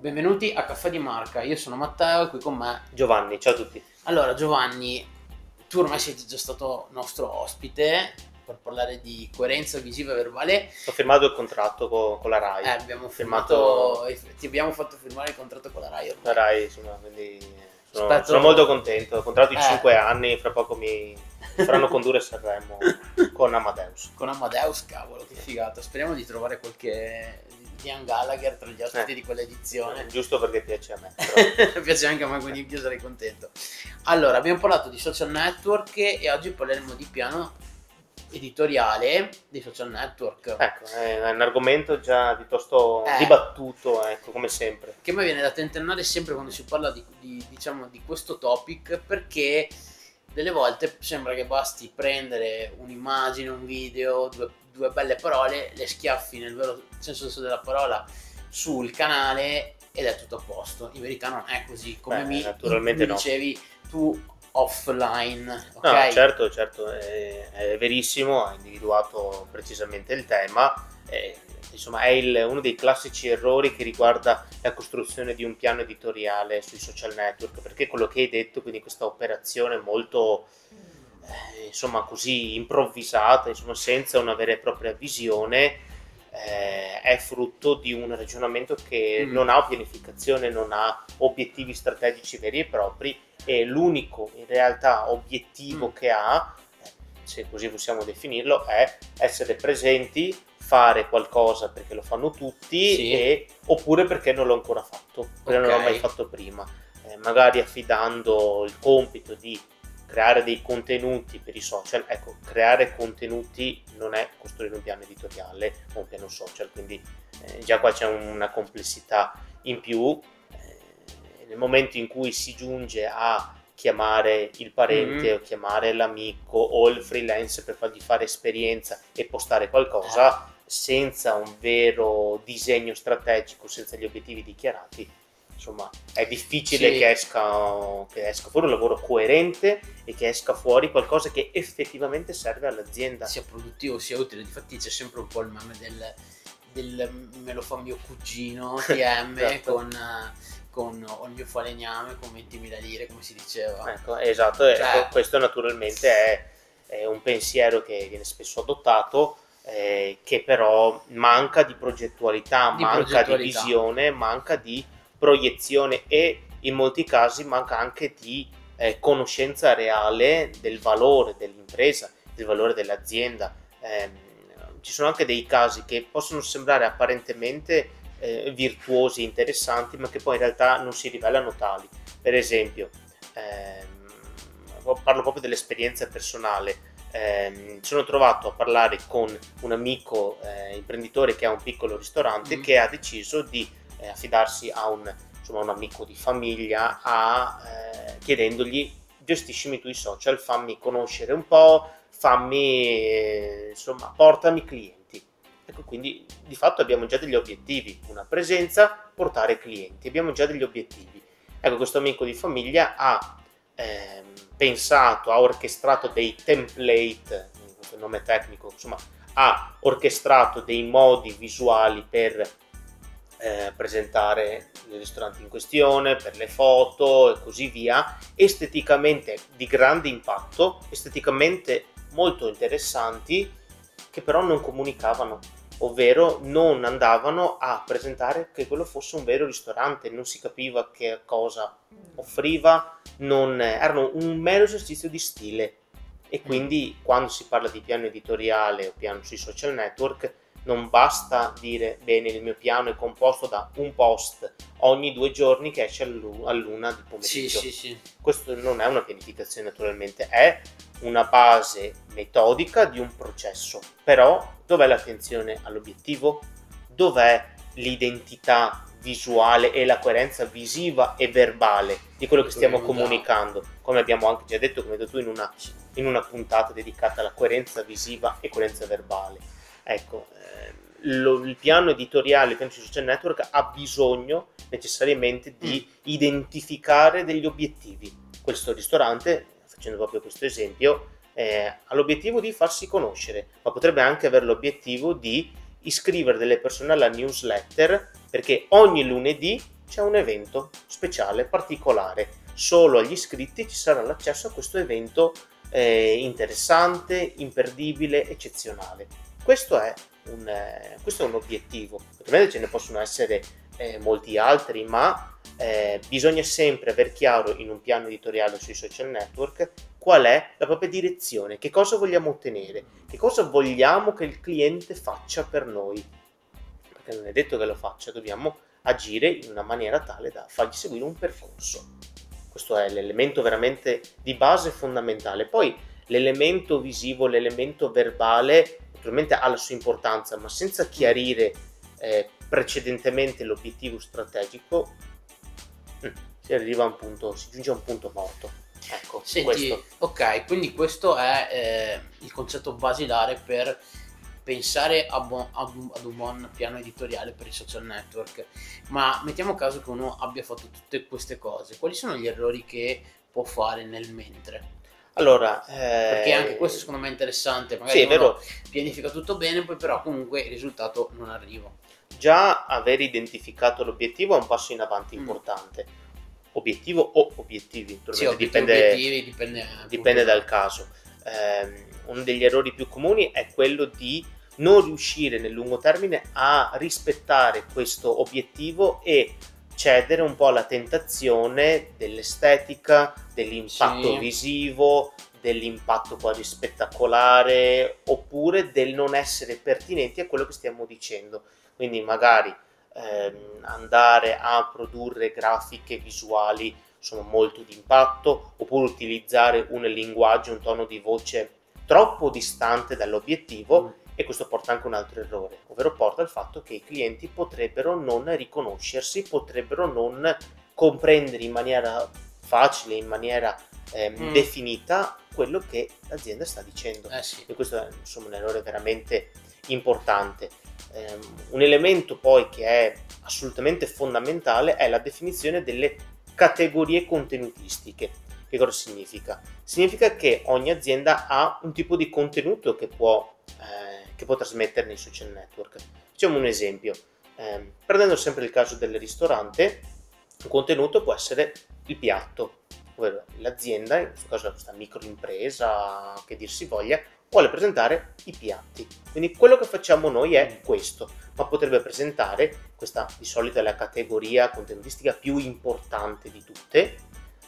Benvenuti a Caffè di Marca, io sono Matteo e qui con me Giovanni, ciao a tutti. Allora Giovanni, tu ormai sei già stato nostro ospite per parlare di coerenza visiva e verbale. Ho firmato il contratto con, con la RAI. Eh, abbiamo firmato, firmato, ti abbiamo fatto firmare il contratto con la RAI ormai. La RAI, insomma, quindi sono, Aspetto... sono molto contento. Contratto di eh. 5 anni, fra poco mi faranno condurre Sanremo con Amadeus. Con Amadeus, cavolo, che figata. Speriamo di trovare qualche Ian Gallagher tra gli ospiti eh, di quell'edizione. Giusto perché piace a me. piace anche a me, quindi io sarei contento. Allora, abbiamo parlato di social network e oggi parleremo di piano editoriale dei social network. Ecco, è un argomento già piuttosto eh, dibattuto, ecco, come sempre. Che me viene da tentennare sempre quando si parla di, di, diciamo, di questo topic perché delle volte sembra che basti prendere un'immagine, un video, due, due belle parole, le schiaffi nel vero senso della parola sul canale ed è tutto a posto. In verità non è così. Come Beh, mi, naturalmente mi dicevi, tu offline. Okay? No, certo, certo, è, è, verissimo, ha individuato precisamente il tema. È, insomma, è il, uno dei classici errori che riguarda la costruzione di un piano editoriale sui social network, perché quello che hai detto, quindi questa operazione molto eh, insomma così improvvisata, insomma, senza una vera e propria visione, eh, è frutto di un ragionamento che mm. non ha pianificazione, non ha obiettivi strategici veri e propri e l'unico in realtà obiettivo mm. che ha, se così possiamo definirlo, è essere presenti, fare qualcosa perché lo fanno tutti sì. e, oppure perché non l'ho ancora fatto, perché okay. non l'ho mai fatto prima, eh, magari affidando il compito di creare dei contenuti per i social, ecco, creare contenuti non è costruire un piano editoriale o un piano social, quindi eh, già qua c'è una complessità in più. Eh, nel momento in cui si giunge a chiamare il parente mm-hmm. o chiamare l'amico o il freelance per fargli fare esperienza e postare qualcosa senza un vero disegno strategico, senza gli obiettivi dichiarati, insomma è difficile sì. che, esca, che, esca, fuori un lavoro coerente e che esca fuori qualcosa che effettivamente serve all'azienda. Sia produttivo sia utile, infatti c'è sempre un po' il meme del, del me lo fa mio cugino TM certo. con con il mio falegname con 20.000 lire come si diceva ecco esatto cioè, ecco, questo naturalmente è, è, un pensiero che viene spesso adottato eh, che però manca di progettualità di manca progettualità. di visione manca di proiezione e in molti casi manca anche di eh, conoscenza reale del valore dell'impresa, del valore dell'azienda. Eh, ci sono anche dei casi che possono sembrare apparentemente eh, virtuosi, interessanti, ma che poi in realtà non si rivelano tali. Per esempio, ehm, parlo proprio dell'esperienza personale. Eh, sono trovato a parlare con un amico eh, imprenditore che ha un piccolo ristorante mm. che ha deciso di eh, affidarsi a un, insomma, un, amico di famiglia a, eh, chiedendogli gestiscimi tu i social, fammi conoscere un po', fammi, eh, insomma, portami clienti. Ecco, quindi di fatto abbiamo già degli obiettivi, una presenza, portare clienti, abbiamo già degli obiettivi. Ecco, questo amico di famiglia ha ehm, pensato, ha orchestrato dei template, questo nome tecnico, insomma, ha orchestrato dei modi visuali per eh, presentare il ristorante in questione, per le foto e così via, esteticamente di grande impatto, esteticamente molto interessanti, che però non comunicavano, ovvero non andavano a presentare che quello fosse un vero ristorante, non si capiva che cosa offriva, non, erano un mero esercizio di stile. E quindi quando si parla di piano editoriale o piano sui social network, non basta dire bene il mio piano è composto da un post ogni due giorni che esce a luna di pomeriggio. Sì, sì, sì. Questo non è una pianificazione naturalmente, è una base metodica di un processo. Però dov'è l'attenzione all'obiettivo? Dov'è l'identità visuale e la coerenza visiva e verbale di quello che stiamo comunicando? Come abbiamo anche già detto, come hai detto tu in una, in una puntata dedicata alla coerenza visiva e coerenza verbale. Ecco, lo, il piano editoriale, il piano sui social network ha bisogno necessariamente di mm. identificare degli obiettivi. Questo ristorante, facendo proprio questo esempio, eh, ha l'obiettivo di farsi conoscere, ma potrebbe anche avere l'obiettivo di iscrivere delle persone alla newsletter perché ogni lunedì c'è un evento speciale, particolare. Solo agli iscritti ci sarà l'accesso a questo evento eh, interessante, imperdibile, eccezionale. Questo è un, eh, questo è un obiettivo. Ovviamente ce ne possono essere eh, molti altri, ma eh, bisogna sempre aver chiaro in un piano editoriale sui social network qual è la propria direzione, che cosa vogliamo ottenere, che cosa vogliamo che il cliente faccia per noi. Perché non è detto che lo faccia, dobbiamo agire in una maniera tale da fargli seguire un percorso. Questo è l'elemento veramente di base fondamentale. Poi l'elemento visivo, l'elemento verbale, naturalmente ha la sua importanza, ma senza chiarire eh, precedentemente l'obiettivo strategico, mm, si arriva a un punto, si giunge a un punto morto. Ecco, Senti, questo. ok, quindi questo è eh, il concetto basilare per pensare a bu- ad, un, ad, un, buon piano editoriale per i social network. Ma mettiamo caso che uno abbia fatto tutte queste cose, quali sono gli errori che può fare nel mentre? Allora, eh... perché anche questo secondo me è interessante, magari sì, pianifica tutto bene, poi però comunque il risultato non arriva. Già aver identificato l'obiettivo è un passo in avanti mm. importante. Obiettivo o obiettivi, sì, dipende, obiettivi, dipende, dipende dal caso. Eh, uno degli errori più comuni è quello di non riuscire nel lungo termine a rispettare questo obiettivo e cedere un po' alla tentazione dell'estetica, dell'impatto sì. visivo, dell'impatto quasi spettacolare oppure del non essere pertinenti a quello che stiamo dicendo. Quindi magari ehm, andare a produrre grafiche visuali sono molto di impatto oppure utilizzare un linguaggio, un tono di voce troppo distante dall'obiettivo mm e questo porta anche a un altro errore, ovvero porta al fatto che i clienti potrebbero non riconoscersi, potrebbero non comprendere in maniera facile, in maniera eh, mm. definita quello che l'azienda sta dicendo. Eh sì. E questo è insomma, un errore veramente importante. Eh, un elemento poi che è assolutamente fondamentale è la definizione delle categorie contenutistiche. Che cosa significa? Significa che ogni azienda ha un tipo di contenuto che può eh, che può trasmettere nei social network. Facciamo un esempio. Eh, prendendo sempre il caso del ristorante, un contenuto può essere il piatto, ovvero l'azienda, in questo caso questa microimpresa che dir si voglia, vuole presentare i piatti. Quindi quello che facciamo noi è questo, ma potrebbe presentare, questa di solito è la categoria contenutistica più importante di tutte,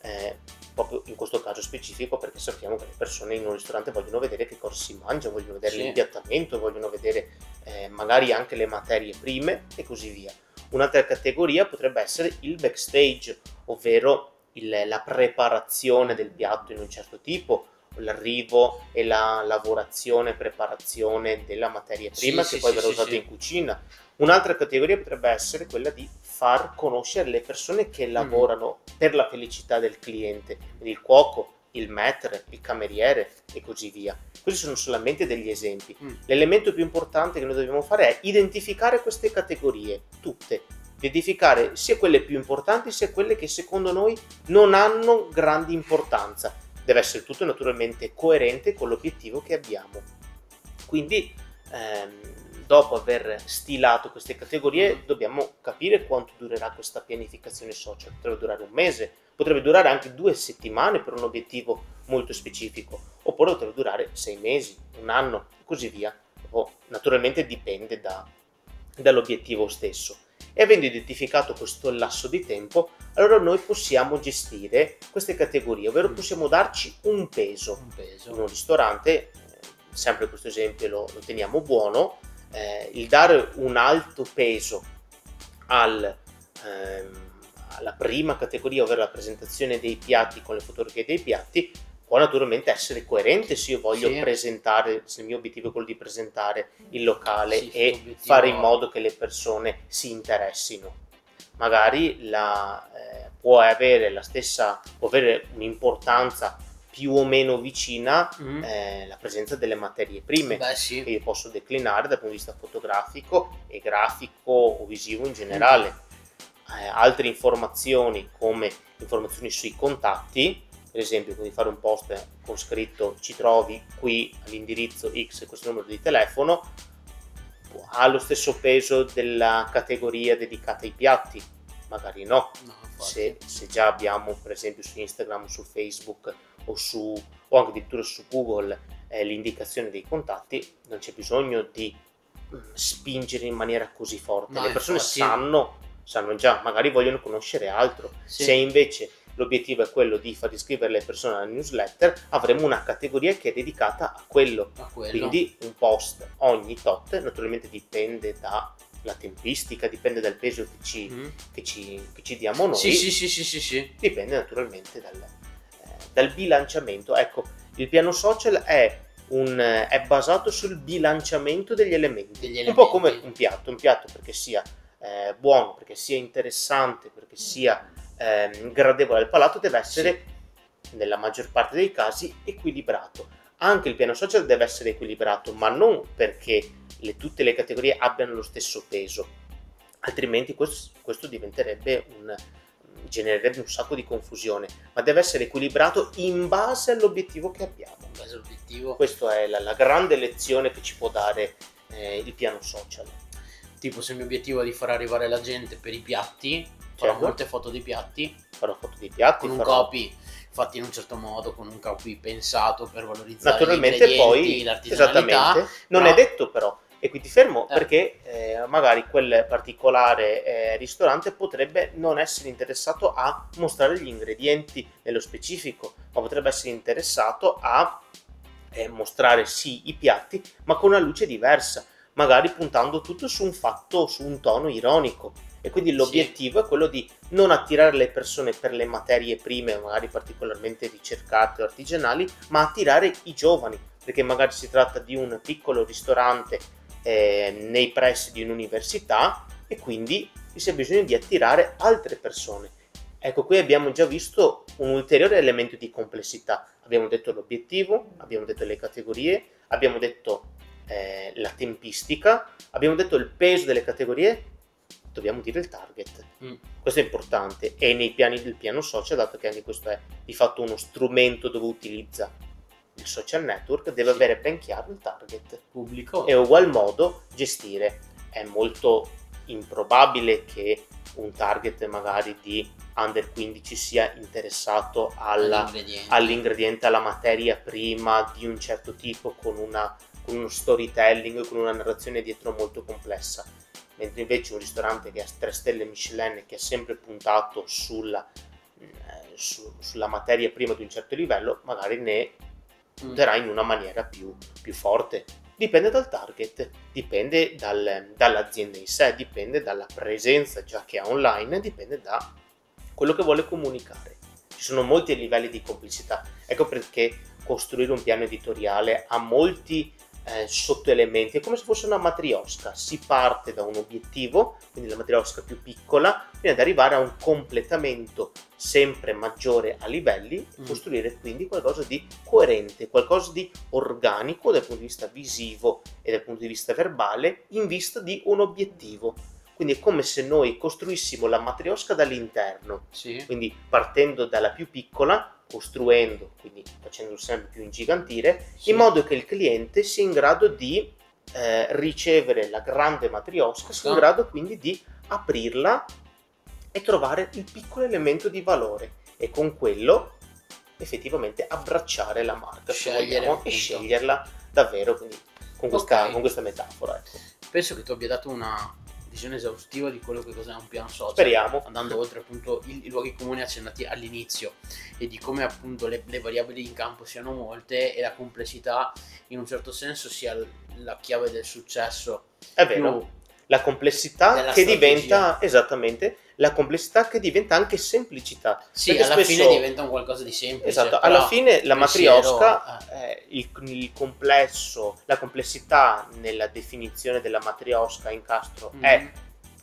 eh, proprio in questo caso specifico perché sappiamo che le persone in un ristorante vogliono vedere che cosa si mangia, vogliono vedere sì. l'impiattamento, vogliono vedere eh, magari anche le materie prime e così via. Un'altra categoria potrebbe essere il backstage, ovvero il, la preparazione del piatto in un certo tipo, l'arrivo e la lavorazione e preparazione della materia prima sì, che sì, poi verrà usata in cucina. Un'altra categoria potrebbe essere quella di far conoscere le persone che mm. lavorano mm. per la felicità del cliente, quindi il cuoco, il maître, il cameriere e così via. Questi sono solamente degli esempi. Mm. L'elemento più importante che noi dobbiamo fare è identificare queste categorie, tutte, identificare sia quelle più importanti sia quelle che secondo noi non hanno grande importanza. Deve essere tutto naturalmente coerente con l'obiettivo che abbiamo. Quindi ehm, dopo aver stilato queste categorie, dobbiamo capire quanto durerà questa pianificazione social. Potrebbe durare un mese, potrebbe durare anche due settimane per un obiettivo molto specifico, oppure potrebbe durare sei mesi, un anno e così via. O, naturalmente dipende da, dall'obiettivo stesso. E avendo identificato questo lasso di tempo, allora noi possiamo gestire queste categorie, ovvero mm. possiamo darci un peso. Un peso. In un ristorante, eh, sempre questo esempio lo, lo teniamo buono, eh, il dare un alto peso al, ehm, alla prima categoria, ovvero la presentazione dei piatti con le fotografie dei piatti, può naturalmente essere coerente se io voglio sì. presentare, se il mio obiettivo è quello di presentare il locale sì, e fare in modo che le persone si interessino. Magari la, eh, può avere la stessa, può avere un'importanza più o meno vicina mm. eh, la presenza delle materie prime Beh, sì. che io posso declinare dal punto di vista fotografico e grafico o visivo in generale. Mm. Eh, altre informazioni come informazioni sui contatti, per esempio quindi fare un post con scritto ci trovi qui all'indirizzo X questo numero di telefono, ha lo stesso peso della categoria dedicata ai piatti? Magari no. no se, se, già abbiamo per esempio su Instagram, su Facebook o, su, o anche addirittura su Google eh, l'indicazione dei contatti, non c'è bisogno di mm, spingere in maniera così forte. No, Le persone infatti... sanno, sanno già, magari vogliono conoscere altro. Sì. Se invece l'obiettivo è quello di far iscrivere le persone alla newsletter, avremo una categoria che è dedicata a quello. a quello. Quindi un post ogni tot, naturalmente dipende dalla tempistica, dipende dal peso che ci, mm. che ci, che ci diamo noi. Sì, sì, sì, sì, sì, sì. Dipende naturalmente dal, eh, dal bilanciamento. Ecco, il piano social è un, è basato sul bilanciamento degli elementi. degli elementi. Un po' come un piatto, un piatto perché sia eh, buono, perché sia interessante, perché sia eh, gradevole al palato, deve essere, sì. nella maggior parte dei casi, equilibrato. Anche il piano social deve essere equilibrato, ma non perché le, tutte le categorie abbiano lo stesso peso, altrimenti questo, questo diventerebbe un, genererebbe un sacco di confusione, ma deve essere equilibrato in base all'obiettivo che abbiamo. In base all'obiettivo. Questa è la, la, grande lezione che ci può dare eh, il piano social. Tipo se il mio obiettivo è di far arrivare la gente per i piatti, farò certo. molte foto dei piatti. Farò foto dei piatti. Con farò... un copy fatti in un certo modo, con un copy pensato per valorizzare Naturalmente poi, esattamente, non però... è detto però e qui ti fermo eh. perché eh, magari quel particolare eh, ristorante potrebbe non essere interessato a mostrare gli ingredienti nello specifico, ma potrebbe essere interessato a eh, mostrare sì i piatti, ma con una luce diversa, magari puntando tutto su un fatto, su un tono ironico. E quindi l'obiettivo sì. è quello di non attirare le persone per le materie prime, magari particolarmente ricercate o artigianali, ma attirare i giovani, perché magari si tratta di un piccolo ristorante eh, nei pressi di un'università e quindi ci sia bisogno di attirare altre persone. Ecco, qui abbiamo già visto un ulteriore elemento di complessità. Abbiamo detto l'obiettivo, abbiamo detto le categorie, abbiamo detto eh, la tempistica, abbiamo detto il peso delle categorie, dobbiamo dire il target. Mm. Questo è importante e nei piani del piano social, dato che anche questo è di fatto uno strumento dove utilizza il social network deve sì. avere ben chiaro il target pubblico e ugual modo gestire. È molto improbabile che un target magari di under 15 sia interessato alla, all'ingrediente. all'ingrediente, alla materia prima di un certo tipo con, una, con uno storytelling, con una narrazione dietro molto complessa. Mentre invece un ristorante che ha 3 stelle Michelin che ha sempre puntato sulla, eh, su, sulla materia prima di un certo livello, magari ne punterà in una maniera più, più forte. Dipende dal target, dipende dal, dall'azienda in sé, dipende dalla presenza già che ha online, dipende da quello che vuole comunicare. Ci sono molti livelli di complessità. Ecco perché costruire un piano editoriale ha molti eh, sottoelementi, è come se fosse una matriosca, si parte da un obiettivo, quindi la matriosca più piccola, fino ad arrivare a un completamento sempre maggiore a livelli mm. costruire quindi qualcosa di coerente, qualcosa di organico dal punto di vista visivo e dal punto di vista verbale in vista di un obiettivo. Quindi è come se noi costruissimo la matriosca dall'interno, sì. quindi partendo dalla più piccola costruendo, quindi facendo sempre più ingigantire, sì. in modo che il cliente sia in grado di eh, ricevere la grande matriosca, sia in grado quindi di aprirla e trovare il piccolo elemento di valore e con quello effettivamente abbracciare la marca Scegliere, vogliamo, e sceglierla davvero quindi con questa, okay. con questa metafora. Ecco. Penso che tu abbia dato una visione esaustiva di quello che cos'è un piano social. Speriamo. Andando oltre appunto i, i luoghi comuni accennati all'inizio e di come appunto le, le, variabili in campo siano molte e la complessità in un certo senso sia la chiave del successo. È vero. La complessità che strategia. diventa esattamente la complessità che diventa anche semplicità. Sì, Perché alla fine diventa un qualcosa di semplice. Esatto, alla fine la matriosca, eh, il, il, complesso, la complessità nella definizione della matriosca in castro mm. è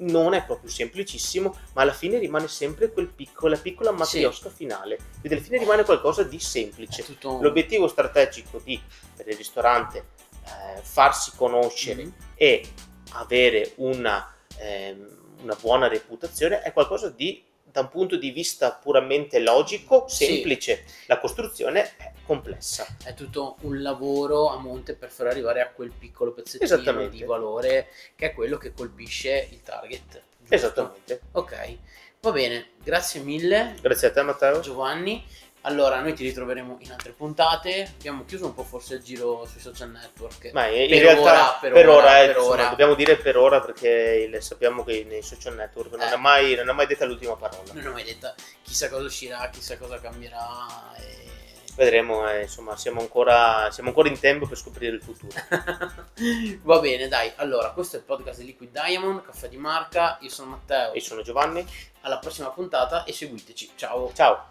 non è proprio semplicissimo, ma alla fine rimane sempre quel piccolo, la piccola matriosca sì. finale. Quindi alla fine rimane qualcosa di semplice. Un... L'obiettivo strategico di, per il ristorante, eh, farsi conoscere mm. e avere una, ehm, una buona reputazione è qualcosa di da un punto di vista puramente logico, semplice. Sì. La costruzione è complessa. È tutto un lavoro a monte per far arrivare a quel piccolo pezzettino di valore che è quello che colpisce il target. Giusto? Esattamente. Ok, va bene, grazie mille. Grazie a te Matteo. Giovanni. Allora, noi ti ritroveremo in altre puntate. Abbiamo chiuso un po' forse il giro sui social network. Ma in per realtà, ora, per, per ora, ora, per insomma, ora. dobbiamo dire per ora perché sappiamo che nei social network non, eh. è mai, non è mai detta l'ultima parola. Non è mai detta chissà cosa uscirà, chissà cosa cambierà. E... Vedremo, eh, insomma, siamo ancora, siamo ancora in tempo per scoprire il futuro. Va bene, dai. Allora, questo è il podcast di Liquid Diamond, caffè di marca. Io sono Matteo. Io sono Giovanni. Alla prossima puntata e seguiteci. Ciao. Ciao.